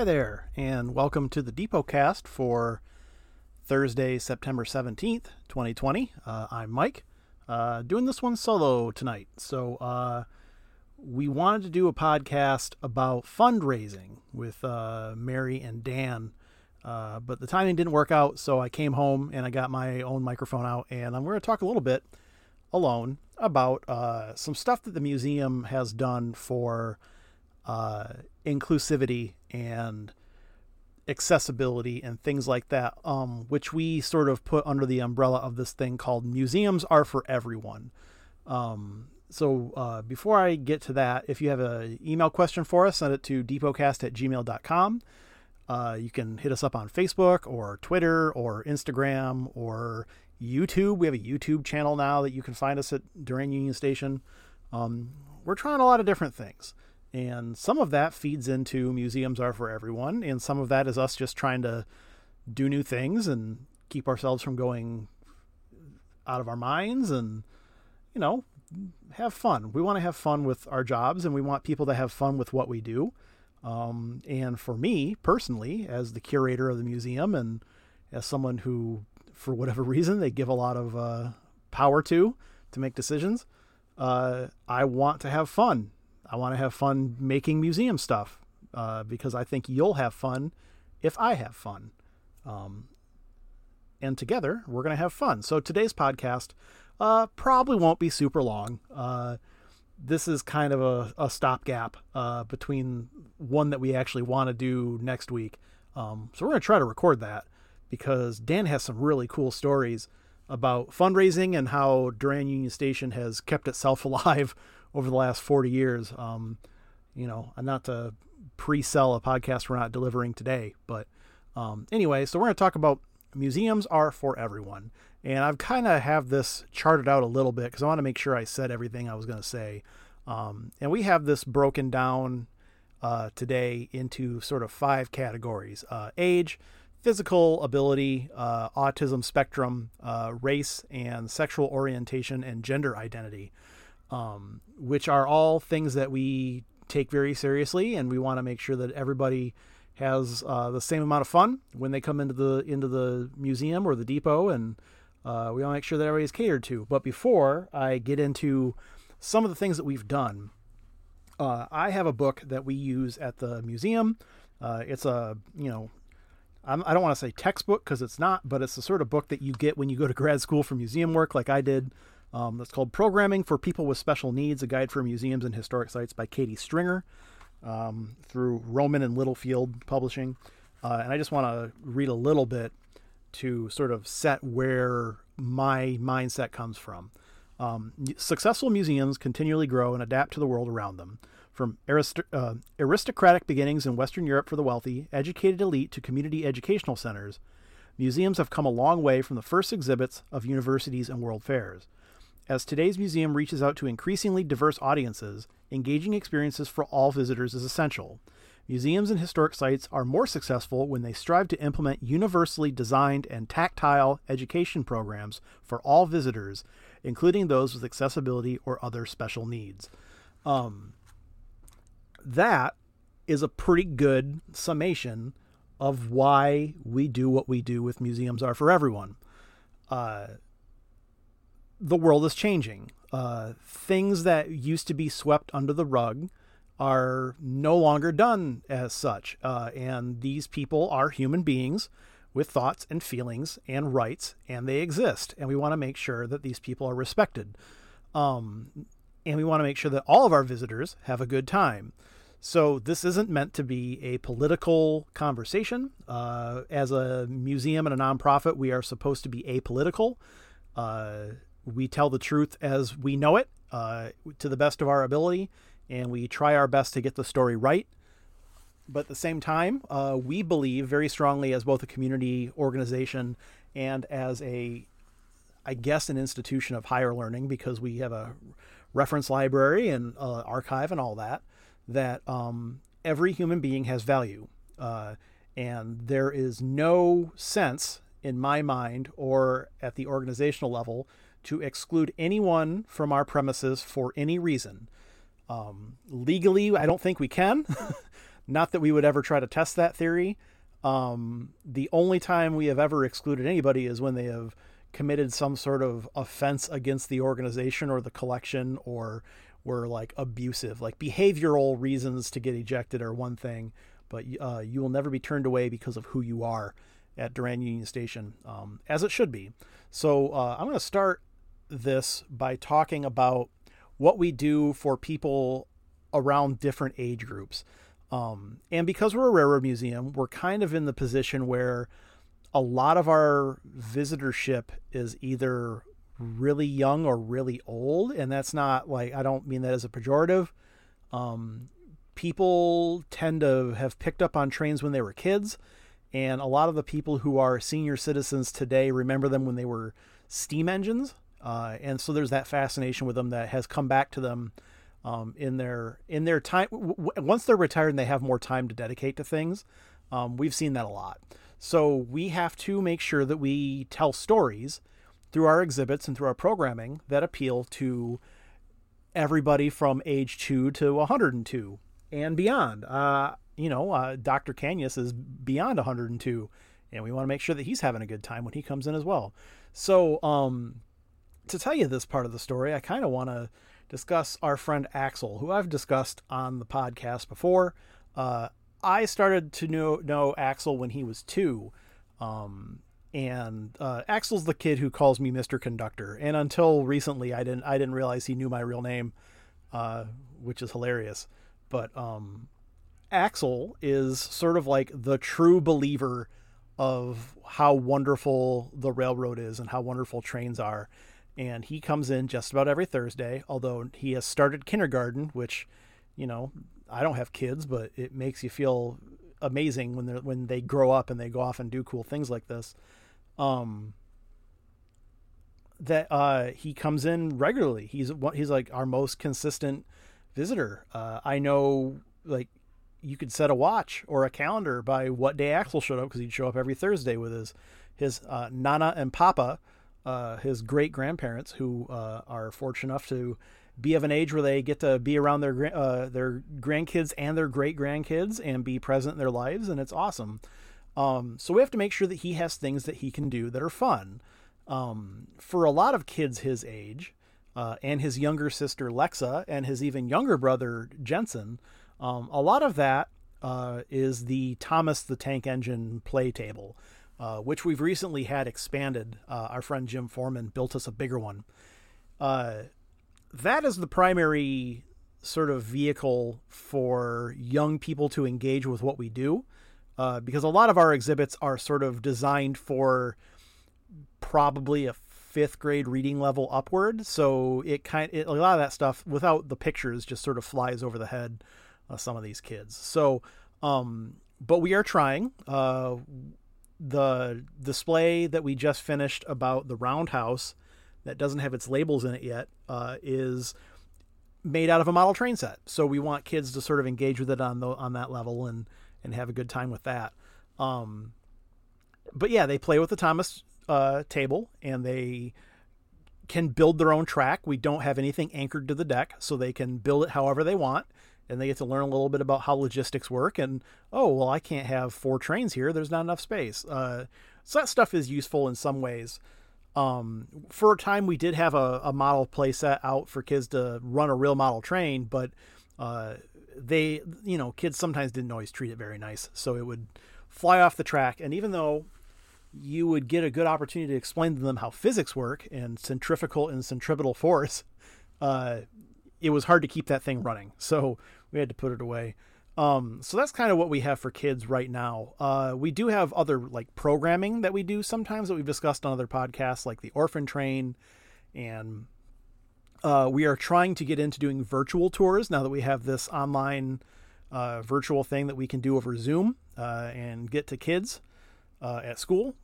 Hi there, and welcome to the Depot Cast for Thursday, September 17th, 2020. Uh, I'm Mike, uh, doing this one solo tonight. So, uh, we wanted to do a podcast about fundraising with uh, Mary and Dan, uh, but the timing didn't work out, so I came home and I got my own microphone out, and I'm going to talk a little bit alone about uh, some stuff that the museum has done for inclusivity and accessibility and things like that, um, which we sort of put under the umbrella of this thing called museums are for everyone. Um, so uh, before I get to that, if you have an email question for us, send it to depotcast at gmail.com. Uh, you can hit us up on Facebook or Twitter or Instagram or YouTube. We have a YouTube channel now that you can find us at Durand Union Station. Um, we're trying a lot of different things. And some of that feeds into museums are for everyone, and some of that is us just trying to do new things and keep ourselves from going out of our minds and, you know, have fun. We want to have fun with our jobs and we want people to have fun with what we do. Um, and for me personally, as the curator of the museum and as someone who, for whatever reason, they give a lot of uh, power to to make decisions, uh, I want to have fun I want to have fun making museum stuff uh, because I think you'll have fun if I have fun. Um, and together, we're going to have fun. So today's podcast uh, probably won't be super long. Uh, this is kind of a, a stopgap uh, between one that we actually want to do next week. Um, so we're going to try to record that because Dan has some really cool stories about fundraising and how Durand Union Station has kept itself alive over the last 40 years. Um, you know, not to pre-sell a podcast we're not delivering today, but um, anyway, so we're going to talk about museums are for everyone, and I've kind of have this charted out a little bit because I want to make sure I said everything I was going to say, um, and we have this broken down uh, today into sort of five categories: uh, age, physical ability, uh, autism spectrum, uh, race, and sexual orientation and gender identity um, which are all things that we take very seriously, and we want to make sure that everybody has uh, the same amount of fun when they come into the into the museum or the depot, and uh, we want to make sure that everybody's catered to. But before I get into some of the things that we've done, uh, I have a book that we use at the museum. Uh, it's a you know I do not want to say textbook because it's not, but it's the sort of book that you get when you go to grad school for museum work, like I did. Um, that's called Programming for People with Special Needs, a guide for museums and historic sites by Katie Stringer um, through Rowman and Littlefield Publishing. Uh, and I just want to read a little bit to sort of set where my mindset comes from. Um, successful museums continually grow and adapt to the world around them. From arist- uh, aristocratic beginnings in Western Europe for the wealthy, educated elite to community educational centers, museums have come a long way from the first exhibits of universities and world fairs. As today's museum reaches out to increasingly diverse audiences, engaging experiences for all visitors is essential. Museums and historic sites are more successful when they strive to implement universally designed and tactile education programs for all visitors, including those with accessibility or other special needs. Um, that is a pretty good summation of why we do what we do with Museums Are for Everyone. Uh, the world is changing. Uh, things that used to be swept under the rug are no longer done as such. Uh, and these people are human beings with thoughts and feelings and rights, and they exist. And we want to make sure that these people are respected. Um, and we want to make sure that all of our visitors have a good time. So, this isn't meant to be a political conversation. Uh, as a museum and a nonprofit, we are supposed to be apolitical. Uh, we tell the truth as we know it uh, to the best of our ability, and we try our best to get the story right. But at the same time, uh, we believe very strongly as both a community organization and as a, I guess, an institution of higher learning because we have a reference library and uh, archive and all that, that um, every human being has value. Uh, and there is no sense in my mind or at the organizational level to exclude anyone from our premises for any reason. Um, legally, I don't think we can. Not that we would ever try to test that theory. Um, the only time we have ever excluded anybody is when they have committed some sort of offense against the organization or the collection or were like abusive. Like behavioral reasons to get ejected are one thing, but uh, you will never be turned away because of who you are at Durand Union Station, um, as it should be. So uh, I'm going to start this by talking about what we do for people around different age groups. Um, and because we're a railroad museum, we're kind of in the position where a lot of our visitorship is either really young or really old. And that's not like, I don't mean that as a pejorative. Um, people tend to have picked up on trains when they were kids. And a lot of the people who are senior citizens today remember them when they were steam engines. Uh, and so there's that fascination with them that has come back to them um, in their in their time. W- once they're retired and they have more time to dedicate to things, um, we've seen that a lot. So we have to make sure that we tell stories through our exhibits and through our programming that appeal to everybody from age two to 102 and beyond. Uh, you know, uh, Dr. Canyas is beyond 102, and we want to make sure that he's having a good time when he comes in as well. So, um, to tell you this part of the story, I kind of want to discuss our friend Axel, who I've discussed on the podcast before. Uh, I started to know, know Axel when he was two. Um, and uh, Axel's the kid who calls me Mr. Conductor. And until recently, I didn't I didn't realize he knew my real name, uh, which is hilarious. But um, Axel is sort of like the true believer of how wonderful the railroad is and how wonderful trains are. And he comes in just about every Thursday, although he has started kindergarten, which, you know, I don't have kids, but it makes you feel amazing when they when they grow up and they go off and do cool things like this. Um, that uh, he comes in regularly. He's he's like our most consistent visitor. Uh, I know like you could set a watch or a calendar by what day Axel showed up because he'd show up every Thursday with his his uh, Nana and Papa, uh, his great grandparents who uh, are fortunate enough to be of an age where they get to be around their uh, their grandkids and their great grandkids and be present in their lives, and it's awesome. Um, so we have to make sure that he has things that he can do that are fun. Um, for a lot of kids his age, uh, and his younger sister Lexa, and his even younger brother Jensen, um, a lot of that uh, is the Thomas the Tank Engine play table, uh, which we've recently had expanded. Uh, our friend Jim Foreman built us a bigger one. Uh, that is the primary sort of vehicle for young people to engage with what we do. Uh, because a lot of our exhibits are sort of designed for probably a fifth grade reading level upward. So it kind it, a lot of that stuff without the pictures just sort of flies over the head of some of these kids. So, um, but we are trying. Uh, the display that we just finished about the roundhouse that doesn't have its labels in it yet uh, is made out of a model train set. So we want kids to sort of engage with it on the on that level and and have a good time with that. Um, but yeah, they play with the Thomas uh, table and they can build their own track. We don't have anything anchored to the deck, so they can build it however they want. And they get to learn a little bit about how logistics work. And oh, well, I can't have four trains here. There's not enough space. Uh, so that stuff is useful in some ways. Um, for a time, we did have a, a model playset out for kids to run a real model train, but uh, they, you know, kids sometimes didn't always treat it very nice. So it would fly off the track. And even though you would get a good opportunity to explain to them how physics work and centrifugal and centripetal force, uh, it was hard to keep that thing running. So we had to put it away. Um, so that's kind of what we have for kids right now. Uh, we do have other like programming that we do sometimes that we've discussed on other podcasts, like the Orphan Train, and uh, we are trying to get into doing virtual tours now that we have this online uh, virtual thing that we can do over Zoom uh, and get to kids uh, at school.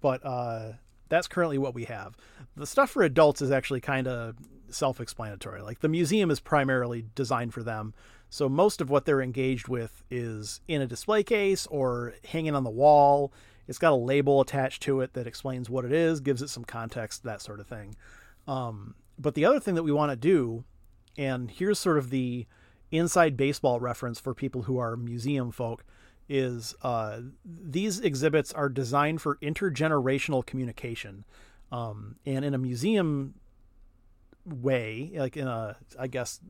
But uh, that's currently what we have. The stuff for adults is actually kind of self explanatory. Like the museum is primarily designed for them. So most of what they're engaged with is in a display case or hanging on the wall. It's got a label attached to it that explains what it is, gives it some context, that sort of thing. Um, but the other thing that we want to do, and here's sort of the inside baseball reference for people who are museum folk is uh, these exhibits are designed for intergenerational communication. Um, and in a museum way, like in a, I guess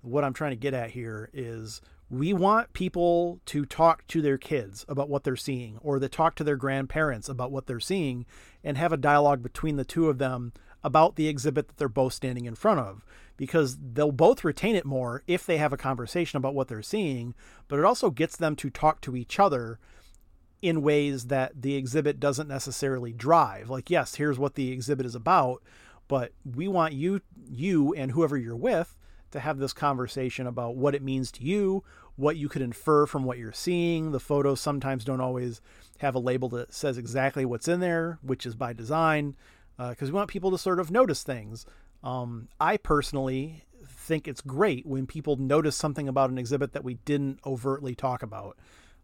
what I'm trying to get at here is we want people to talk to their kids about what they're seeing or to talk to their grandparents about what they're seeing and have a dialogue between the two of them about the exhibit that they're both standing in front of because they'll both retain it more if they have a conversation about what they're seeing, but it also gets them to talk to each other in ways that the exhibit doesn't necessarily drive. Like, yes, here's what the exhibit is about, but we want you you and whoever you're with to have this conversation about what it means to you, what you could infer from what you're seeing. The photos sometimes don't always have a label that says exactly what's in there, which is by design, because uh, we want people to sort of notice things. Um, I personally think it's great when people notice something about an exhibit that we didn't overtly talk about.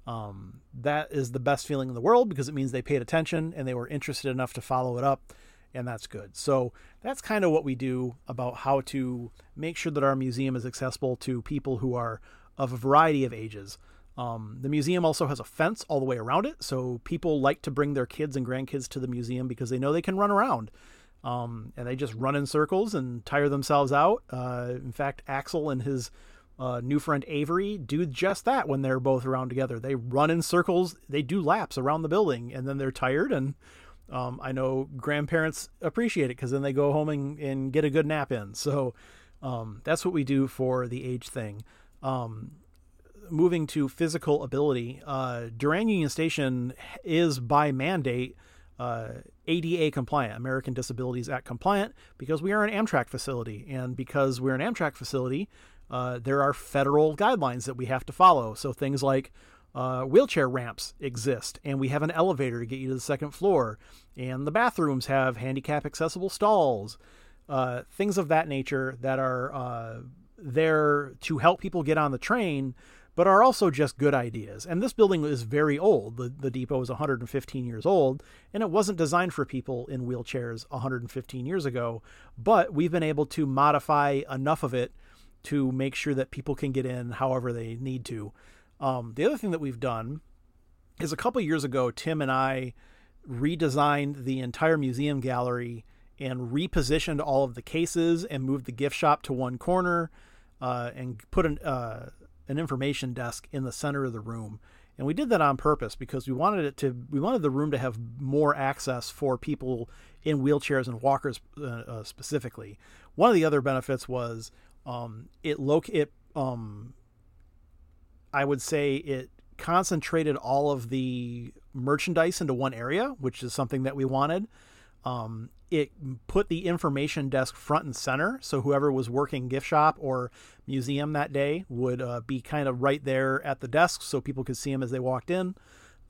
Um, that is the best feeling in the world because it means they paid attention and they were interested enough to follow it up, and that's good. So that's kind of what we do about how to make sure that our museum is accessible to people who are of a variety of ages. Um, the museum also has a fence all the way around it, so people like to bring their kids and grandkids to the museum because they know they can run around. Um, and they just run in circles and tire themselves out. Uh, in fact, Axel and his uh, new friend Avery do just that when they're both around together. They run in circles, they do laps around the building, and then they're tired. And um, I know grandparents appreciate it because then they go home and, and, get a good nap in. So um, that's what we do for the age thing. Um, moving to physical ability, uh, Durand Union Station is by mandate uh, ADA compliant, American Disabilities Act compliant, because we are an Amtrak facility. And because we're an Amtrak facility, uh, there are federal guidelines that we have to follow. So things like uh, wheelchair ramps exist, and we have an elevator to get you to the second floor, and the bathrooms have handicap accessible stalls, uh, things of that nature that are uh, there to help people get on the train but are also just good ideas. And this building is very old. The, the depot is 115 years old, and it wasn't designed for people in wheelchairs 115 years ago, but we've been able to modify enough of it to make sure that people can get in however they need to. Um, the other thing that we've done is a couple years ago, Tim and I redesigned the entire museum gallery and repositioned all of the cases and moved the gift shop to one corner uh, and put an, uh, an information desk in the center of the room. And we did that on purpose because we wanted it to we wanted the room to have more access for people in wheelchairs and walkers uh, uh, specifically. One of the other benefits was um, it loc it um, I would say it concentrated all of the merchandise into one area, which is something that we wanted. Um, it put the information desk front and center, so whoever was working gift shop or museum that day would uh, be kind of right there at the desk, so people could see them as they walked in.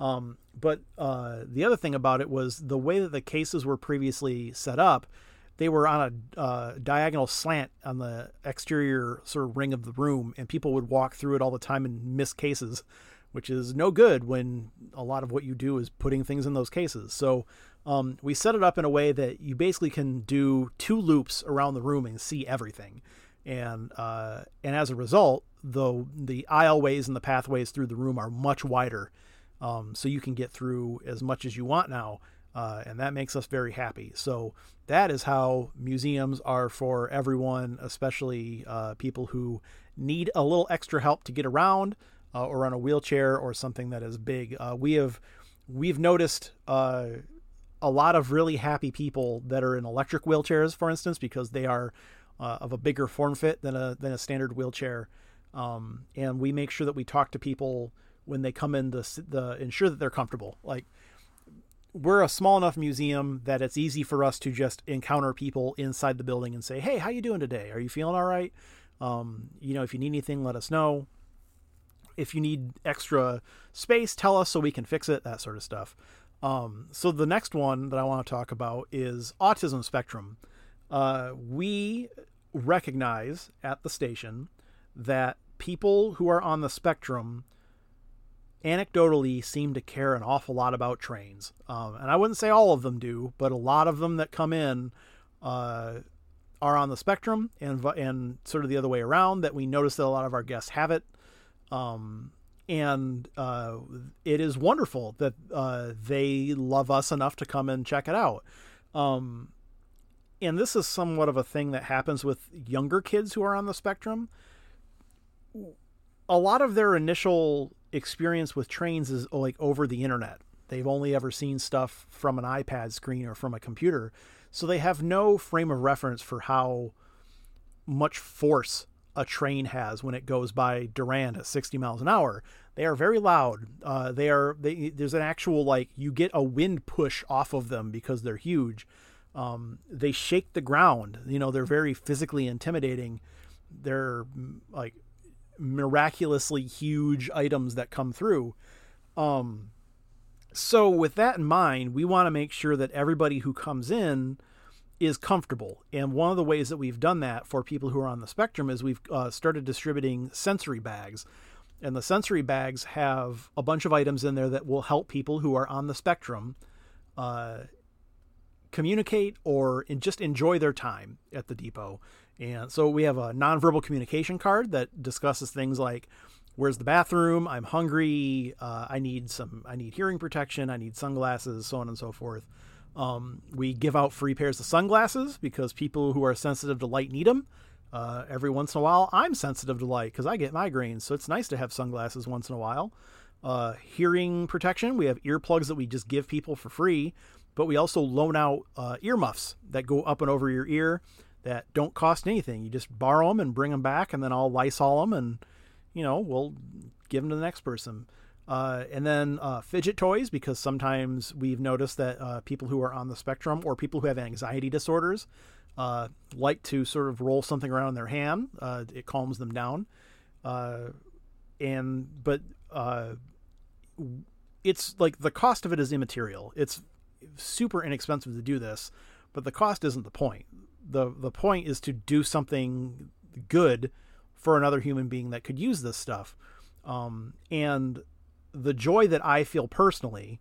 Um, but uh, the other thing about it was the way that the cases were previously set up. They were on a uh, diagonal slant on the exterior sort of ring of the room, and people would walk through it all the time and miss cases, which is no good when a lot of what you do is putting things in those cases. So um, we set it up in a way that you basically can do two loops around the room and see everything. And uh, and as a result, the the aisleways and the pathways through the room are much wider, um, so you can get through as much as you want now, uh, and that makes us very happy. So that is how museums are for everyone, especially uh, people who need a little extra help to get around, uh, or on a wheelchair or something that is big. Uh, we have we've noticed uh, a lot of really happy people that are in electric wheelchairs, for instance, because they are uh, of a bigger form fit than a than a standard wheelchair. Um, and we make sure that we talk to people when they come in to the ensure that they're comfortable. Like we're a small enough museum that it's easy for us to just encounter people inside the building and say, "Hey, how you doing today? Are you feeling all right? Um, you know, if you need anything, let us know. If you need extra space, tell us so we can fix it. That sort of stuff." Um, so the next one that I want to talk about is autism spectrum. Uh, we recognize at the station that people who are on the spectrum anecdotally seem to care an awful lot about trains. Um, and I wouldn't say all of them do, but a lot of them that come in uh, are on the spectrum and and sort of the other way around that we notice that a lot of our guests have it um, and uh, it is wonderful that uh, they love us enough to come and check it out. Um, and this is somewhat of a thing that happens with younger kids who are on the spectrum. A lot of their initial experience with trains is like over the internet. They've only ever seen stuff from an ipad screen or from a computer. So they have no frame of reference for how much force a train has when it goes by Durand at 60 miles an hour. They are very loud. Uh, they are they, there's an actual like you get a wind push off of them because they're huge. Um, they shake the ground. You know they're very physically intimidating. They're like miraculously huge items that come through. Um, so, with that in mind, we want to make sure that everybody who comes in is comfortable. And one of the ways that we've done that for people who are on the spectrum is we've uh, started distributing sensory bags. And the sensory bags have a bunch of items in there that will help people who are on the spectrum uh, communicate or just enjoy their time at the depot. And so we have a nonverbal communication card that discusses things like where's the bathroom i'm hungry uh, i need some i need hearing protection i need sunglasses so on and so forth um, we give out free pairs of sunglasses because people who are sensitive to light need them uh, every once in a while i'm sensitive to light because i get migraines so it's nice to have sunglasses once in a while. Uh, hearing protection we have earplugs that we just give people for free but we also loan out uh, earmuffs that go up and over your ear that don't cost anything. You just borrow them and bring them back and then i'll lysol them and you know, we'll give them to the next person. Uh, and then uh, fidget toys, because sometimes we've noticed that uh, people who are on the spectrum or people who have anxiety disorders uh, like to sort of roll something around in their hand. Uh, it calms them down. Uh, and but it's like the cost of it is immaterial. It's super inexpensive to do this, but the cost isn't the point. the The point is to do something good for another human being that could use this stuff. Um, and the joy that I feel personally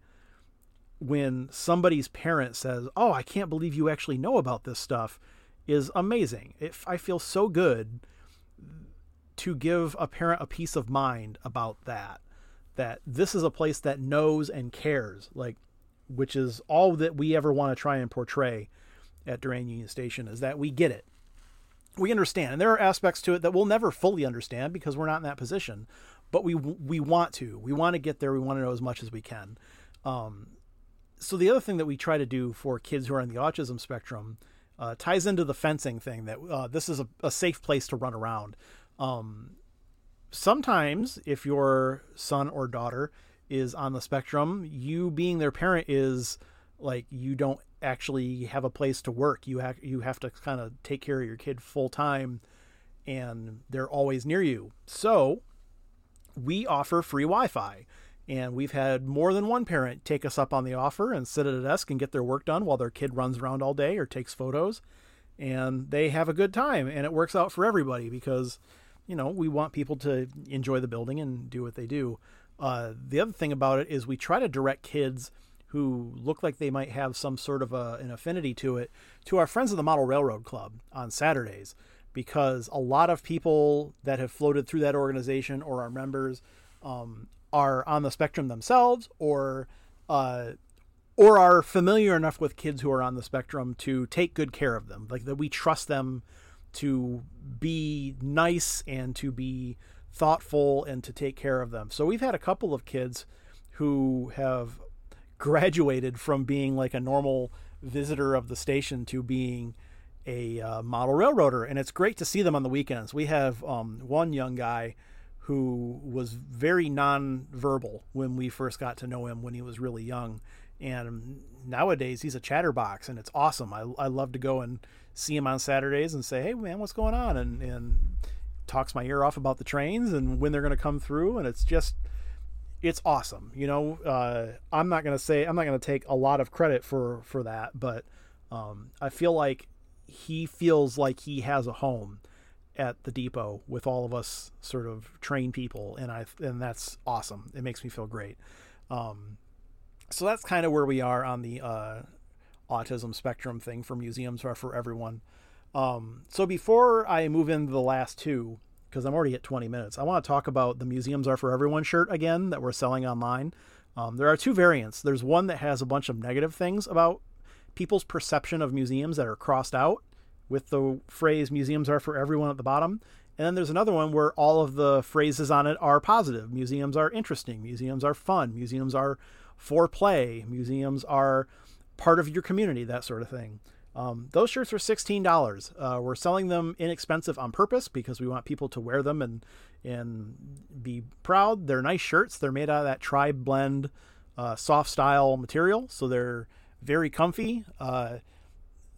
when somebody's parent says, "Oh, I can't believe you actually know about this stuff," is amazing. If I feel so good to give a parent a peace of mind about that, that this is a place that knows and cares, like, which is all that we ever want to try and portray at Durand Union Station, is that we get it we understand and there are aspects to it that we'll never fully understand because we're not in that position but we we want to we want to get there we want to know as much as we can um, so the other thing that we try to do for kids who are on the autism spectrum uh, ties into the fencing thing that uh, this is a, a, safe place to run around um, sometimes if your son or daughter is on the spectrum you being their parent is like you don't actually have a place to work. You have you have to kind of take care of your kid full time, and they're always near you. So we offer free Wi-Fi, and we've had more than one parent take us up on the offer and sit at a desk and get their work done while their kid runs around all day or takes photos, and they have a good time, and it works out for everybody because you know we want people to enjoy the building and do what they do. Uh, the other thing about it is we try to direct kids who look like they might have some sort of a, an affinity to it to our friends of the Model Railroad Club on Saturdays because a lot of people that have floated through that organization or are members um, are on the spectrum themselves or uh, or are familiar enough with kids who are on the spectrum to take good care of them. Like that we trust them to be nice and to be thoughtful and to take care of them. So we've had a couple of kids who have graduated from being like a normal visitor of the station to being a uh, model railroader, and it's great to see them on the weekends. We have um, one young guy who was very non-verbal when we first got to know him when he was really young, and nowadays he's a chatterbox, and it's awesome. I, I love to go and see him on Saturdays and say, "Hey, man, what's going on?" and and talks my ear off about the trains and when they're going to come through, and it's just it's awesome. You know, uh, I'm not gonna say I'm not gonna take a lot of credit for for that, but um, I feel like he feels like he has a home at the depot with all of us sort of trained people, and I and that's awesome. It makes me feel great. Um, so that's kind of where we are on the uh, autism spectrum thing for museums are for everyone. Um, so before I move into the last two, because I'm already at 20 minutes, I want to talk about the Museums Are for Everyone shirt again that we're selling online. Um, there are two variants. There's one that has a bunch of negative things about people's perception of museums that are crossed out with the phrase museums are for everyone at the bottom. And then there's another one where all of the phrases on it are positive. Museums are interesting. Museums are fun. Museums are for play. Museums are part of your community, that sort of thing. Um, those shirts are $16. Uh, we're selling them inexpensive on purpose because we want people to wear them and and be proud. They're nice shirts. They're made out of that tribe blend uh, soft style material, so they're very comfy. Uh,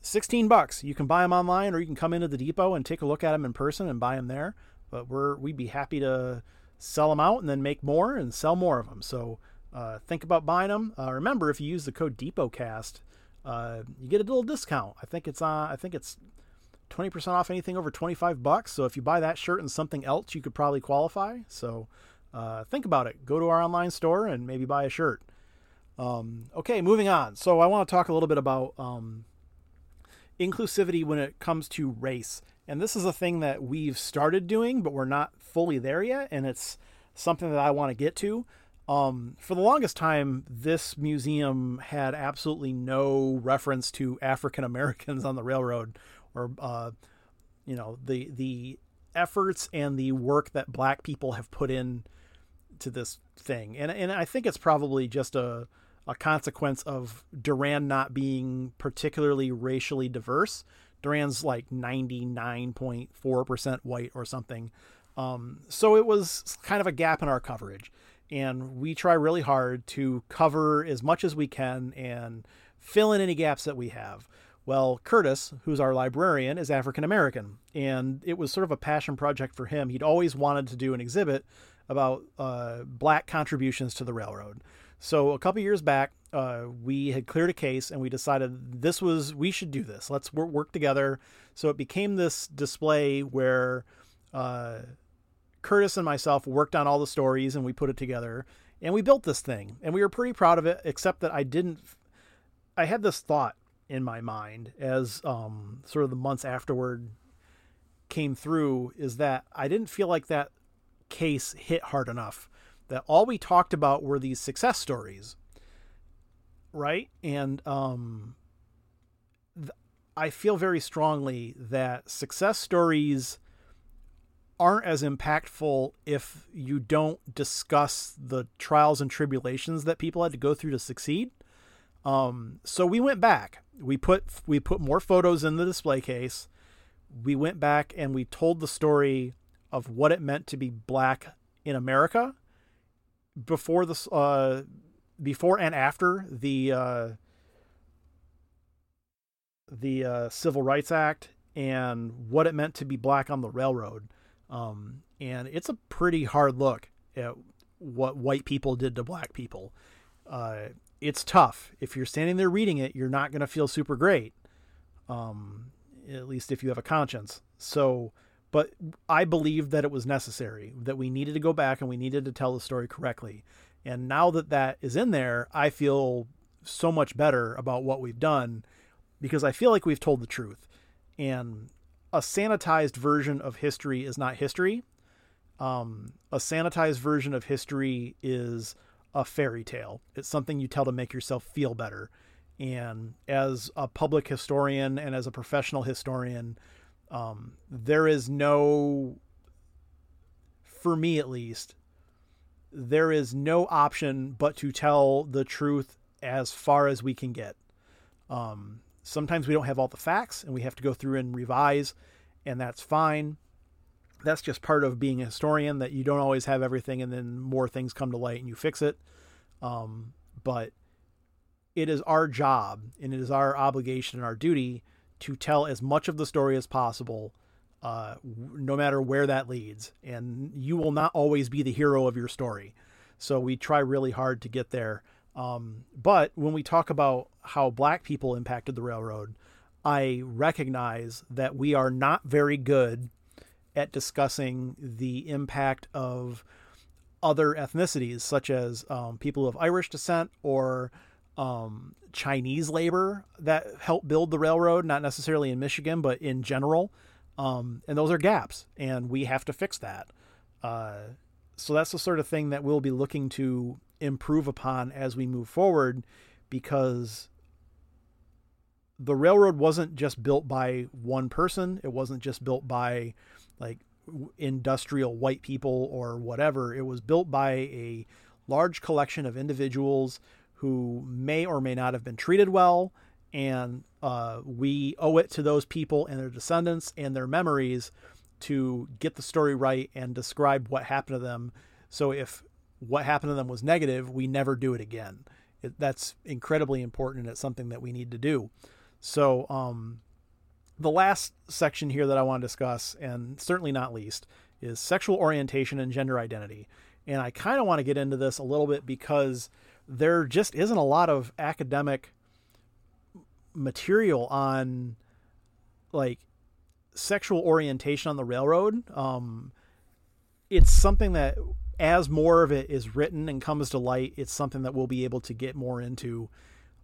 16 bucks. You can buy them online or you can come into the depot and take a look at them in person and buy them there. But we're we'd be happy to sell them out and then make more and sell more of them. So uh, think about buying them. Uh, remember, if you use the code DepotCast, uh, you get a little discount. I think it's uh, I think it's 20% off anything over 25 bucks. So if you buy that shirt and something else, you could probably qualify. So uh, think about it. Go to our online store and maybe buy a shirt. Um, okay, moving on. So I want to talk a little bit about um, inclusivity when it comes to race. And this is a thing that we've started doing, but we're not fully there yet. And it's something that I want to get to. Um, for the longest time, this museum had absolutely no reference to African Americans on the railroad, or uh, you know the the efforts and the work that Black people have put in to this thing. And and I think it's probably just a a consequence of Durand not being particularly racially diverse. Durand's like 99.4% white or something. Um, so it was kind of a gap in our coverage. And we try really hard to cover as much as we can and fill in any gaps that we have. Well, Curtis, who's our librarian, is African American, and it was sort of a passion project for him. He'd always wanted to do an exhibit about uh, black contributions to the railroad. So a couple years back, uh, we had cleared a case and we decided this was we should do this. Let's work, work together. So it became this display where uh, Curtis and myself worked on all the stories and we put it together and we built this thing and we were pretty proud of it. Except that I didn't. I had this thought in my mind as um, sort of the months afterward came through is that I didn't feel like that case hit hard enough that all we talked about were these success stories right? And um th- i feel very strongly that success stories aren't as impactful if you don't discuss the trials and tribulations that people had to go through to succeed. Um so we went back. We put we put more photos in the display case. We went back and we told the story of what it meant to be black in america before the uh, before and after the uh, the uh, Civil Rights Act and what it meant to be black on the railroad. Um, and it's a pretty hard look at what white people did to black people. Uh, it's tough. If you're standing there reading it, you're not going to feel super great. Um, at least if you have a conscience. So but I believed that it was necessary, that we needed to go back and we needed to tell the story correctly. And now that that is in there, I feel so much better about what we've done because I feel like we've told the truth. And a sanitized version of history is not history. Um, a sanitized version of history is a fairy tale. It's something you tell to make yourself feel better. And as a public historian and as a professional historian, um, there is no, for me at least, there is no option but to tell the truth as far as we can get. Um, sometimes we don't have all the facts and we have to go through and revise, and that's fine. That's just part of being a historian that you don't always have everything and then more things come to light and you fix it. Um, but it is our job and it is our obligation and our duty to tell as much of the story as possible, uh, no matter where that leads. And you will not always be the hero of your story. So we try really hard to get there. Um, but when we talk about how black people impacted the railroad, I recognize that we are not very good at discussing the impact of other ethnicities, such as um, people of Irish descent or um, Chinese labor that helped build the railroad, not necessarily in Michigan, but in general. Um, and those are gaps, and we have to fix that. Uh, so that's the sort of thing that we'll be looking to improve upon as we move forward because the railroad wasn't just built by one person, it wasn't just built by like industrial white people or whatever. It was built by a large collection of individuals who may or may not have been treated well. And uh, we owe it to those people and their descendants and their memories to get the story right and describe what happened to them. So if what happened to them was negative, we never do it again. It, that's incredibly important and it's something that we need to do. So, um, the last section here that I want to discuss, and certainly not least, is sexual orientation and gender identity. And I kind of want to get into this a little bit because there just isn't a lot of academic material on like sexual orientation on the railroad. Um, it's something that, as more of it is written and comes to light, it's something that we'll be able to get more into.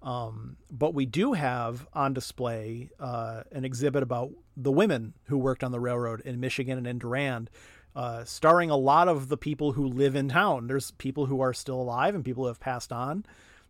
Um, but we do have on display uh, an exhibit about the women who worked on the railroad in Michigan and in Durand, uh, starring a lot of the people who live in town. There's people who are still alive and people who have passed on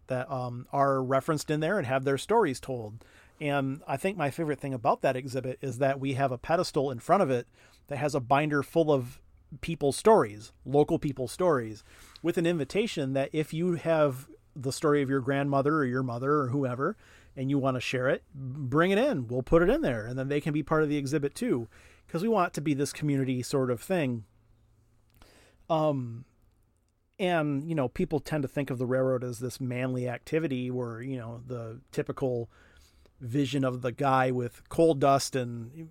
that um, are referenced in there and have their stories told. And I think my favorite thing about that exhibit is that we have a pedestal in front of it that has a binder full of people's stories, local people's stories, with an invitation that if you have the story of your grandmother or your mother or whoever and you want to share it, bring it in. We'll put it in there and then they can be part of the exhibit too because we want it to be this community sort of thing. Um, and you know, people tend to think of the railroad as this manly activity, where you know the typical vision of the guy with coal dust and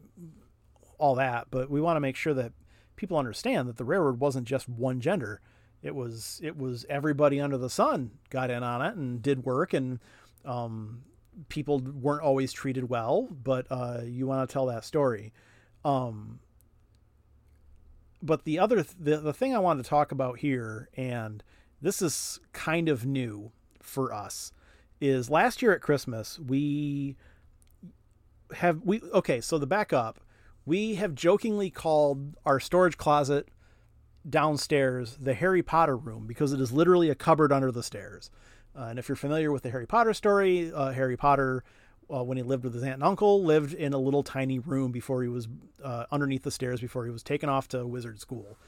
all that. But we want to make sure that people understand that the railroad wasn't just one gender. It was it was everybody under the sun got in on it and did work, and um, people weren't always treated well. But uh, you want to tell that story. Um, but the other th- the, the thing I wanted to talk about here, and this is kind of new for us, is last year at Christmas we have we okay. So the backup, we have jokingly called our storage closet downstairs the Harry Potter room because it is literally a cupboard under the stairs. Uh, and if you're familiar with the Harry Potter story, uh, Harry Potter uh, when he lived with his aunt and uncle, lived in a little tiny room before he was uh, underneath the stairs before he was taken off to wizard school.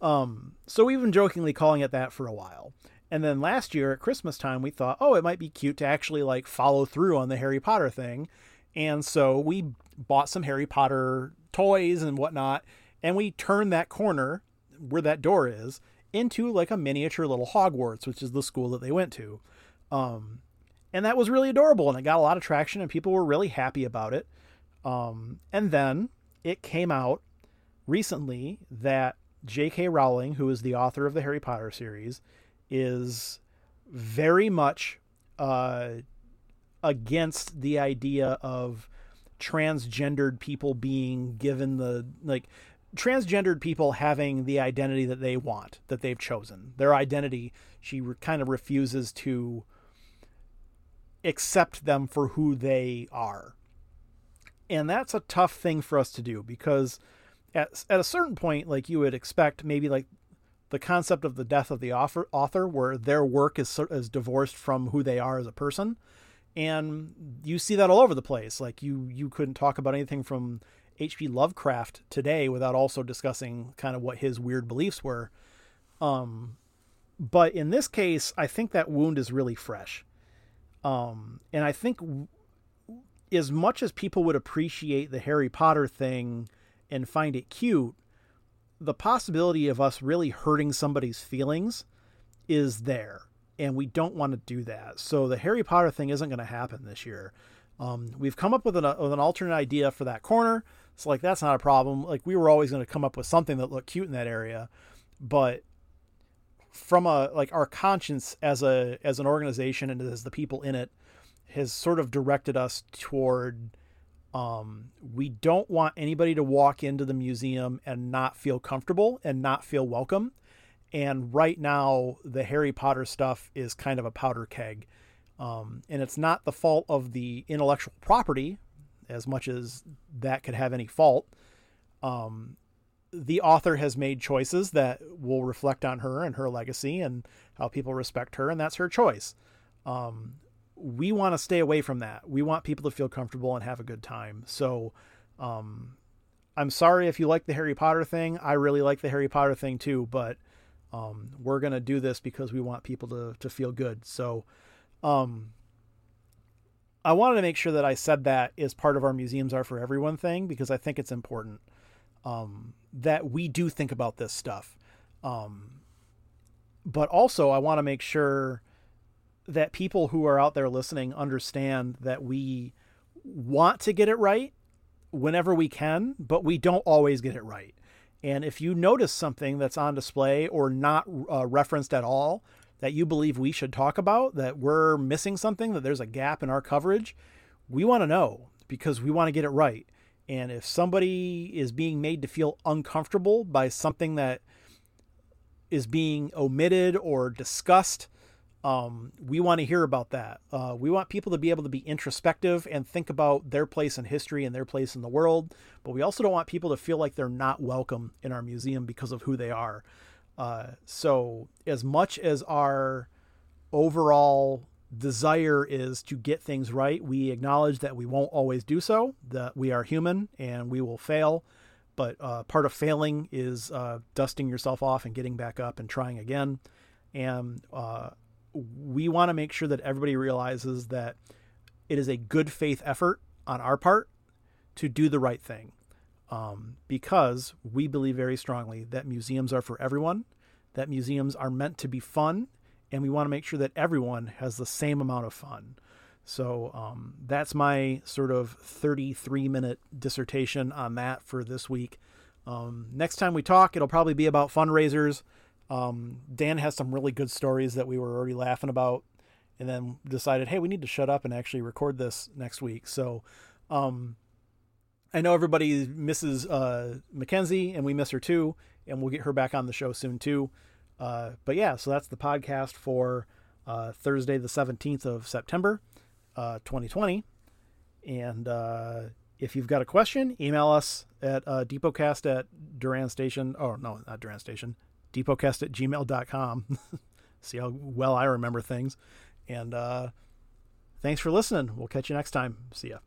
Um, so we've been jokingly calling it that for a while. And then last year at Christmas time, we thought, oh, it might be cute to actually like follow through on the Harry Potter thing. And so we bought some Harry Potter toys and whatnot, and we turned that corner where that door is into like a miniature little Hogwarts, which is the school that they went to. Um, and that was really adorable and it got a lot of traction and people were really happy about it. Um, and then it came out recently that j.k rowling who is the author of the harry potter series is very much uh, against the idea of transgendered people being given the like transgendered people having the identity that they want that they've chosen. Their identity she re- kind of refuses to accept them for who they are. And that's a tough thing for us to do because at, at a certain point, like you would expect, maybe like the concept of the death of the author, author where their work is, is divorced from who they are as a person. And you see that all over the place. Like you, you couldn't talk about anything from H.P. Lovecraft today without also discussing kind of what his weird beliefs were. Um, but in this case, I think that wound is really fresh. Um, and I think as much as people would appreciate the Harry Potter thing and find it cute, the possibility of us really hurting somebody's feelings is there. And we don't want to do that. So the Harry Potter thing isn't going to happen this year. Um, we've come up with an, with an alternate idea for that corner. So like that's not a problem. Like we were always going to come up with something that looked cute in that area, but from a like our conscience as a as an organization and as the people in it has sort of directed us toward um, we don't want anybody to walk into the museum and not feel comfortable and not feel welcome. And right now, the Harry Potter stuff is kind of a powder keg. Um, and it's not the fault of the intellectual property as much as that could have any fault. Um, the author has made choices that will reflect on her and her legacy and how people respect her, and that's her choice. Um, we want to stay away from that. We want people to feel comfortable and have a good time. So, um, I'm sorry if you like the Harry Potter thing. I really like the Harry Potter thing too, but um, we're gonna do this because we want people to to feel good. So, um, I wanted to make sure that I said that as part of our museums are for everyone thing because I think it's important um, that we do think about this stuff. Um, but also, I want to make sure that people who are out there listening understand that we want to get it right whenever we can, but we don't always get it right. And if you notice something that's on display or not uh, referenced at all that you believe we should talk about, that we're missing something, that there's a gap in our coverage, we want to know because we want to get it right. And if somebody is being made to feel uncomfortable by something that is being omitted or discussed, um, we want to hear about that. Uh, we want people to be able to be introspective and think about their place in history and their place in the world. But we also don't want people to feel like they're not welcome in our museum because of who they are. Uh, so, as much as our overall desire is to get things right, we acknowledge that we won't always do so, that we are human and we will fail. But uh, part of failing is uh, dusting yourself off and getting back up and trying again. And uh, we want to make sure that everybody realizes that it is a good faith effort on our part to do the right thing. Um, because we believe very strongly that museums are for everyone, that museums are meant to be fun, and we want to make sure that everyone has the same amount of fun. So um, that's my sort of 33 minute dissertation on that for this week. Um, next time we talk, it'll probably be about fundraisers. Um, Dan has some really good stories that we were already laughing about, and then decided, hey, we need to shut up and actually record this next week. So, um, I know everybody misses uh, Mackenzie, and we miss her too, and we'll get her back on the show soon too. Uh, but yeah, so that's the podcast for uh, Thursday, the 17th of September, 2020. Uh, and uh, if you've got a question, email us at uh, depotcast at Durand Station. Oh, no, not Durand Station depotcast at gmail.com. See how well I remember things. And uh, thanks for listening. We'll catch you next time. See ya.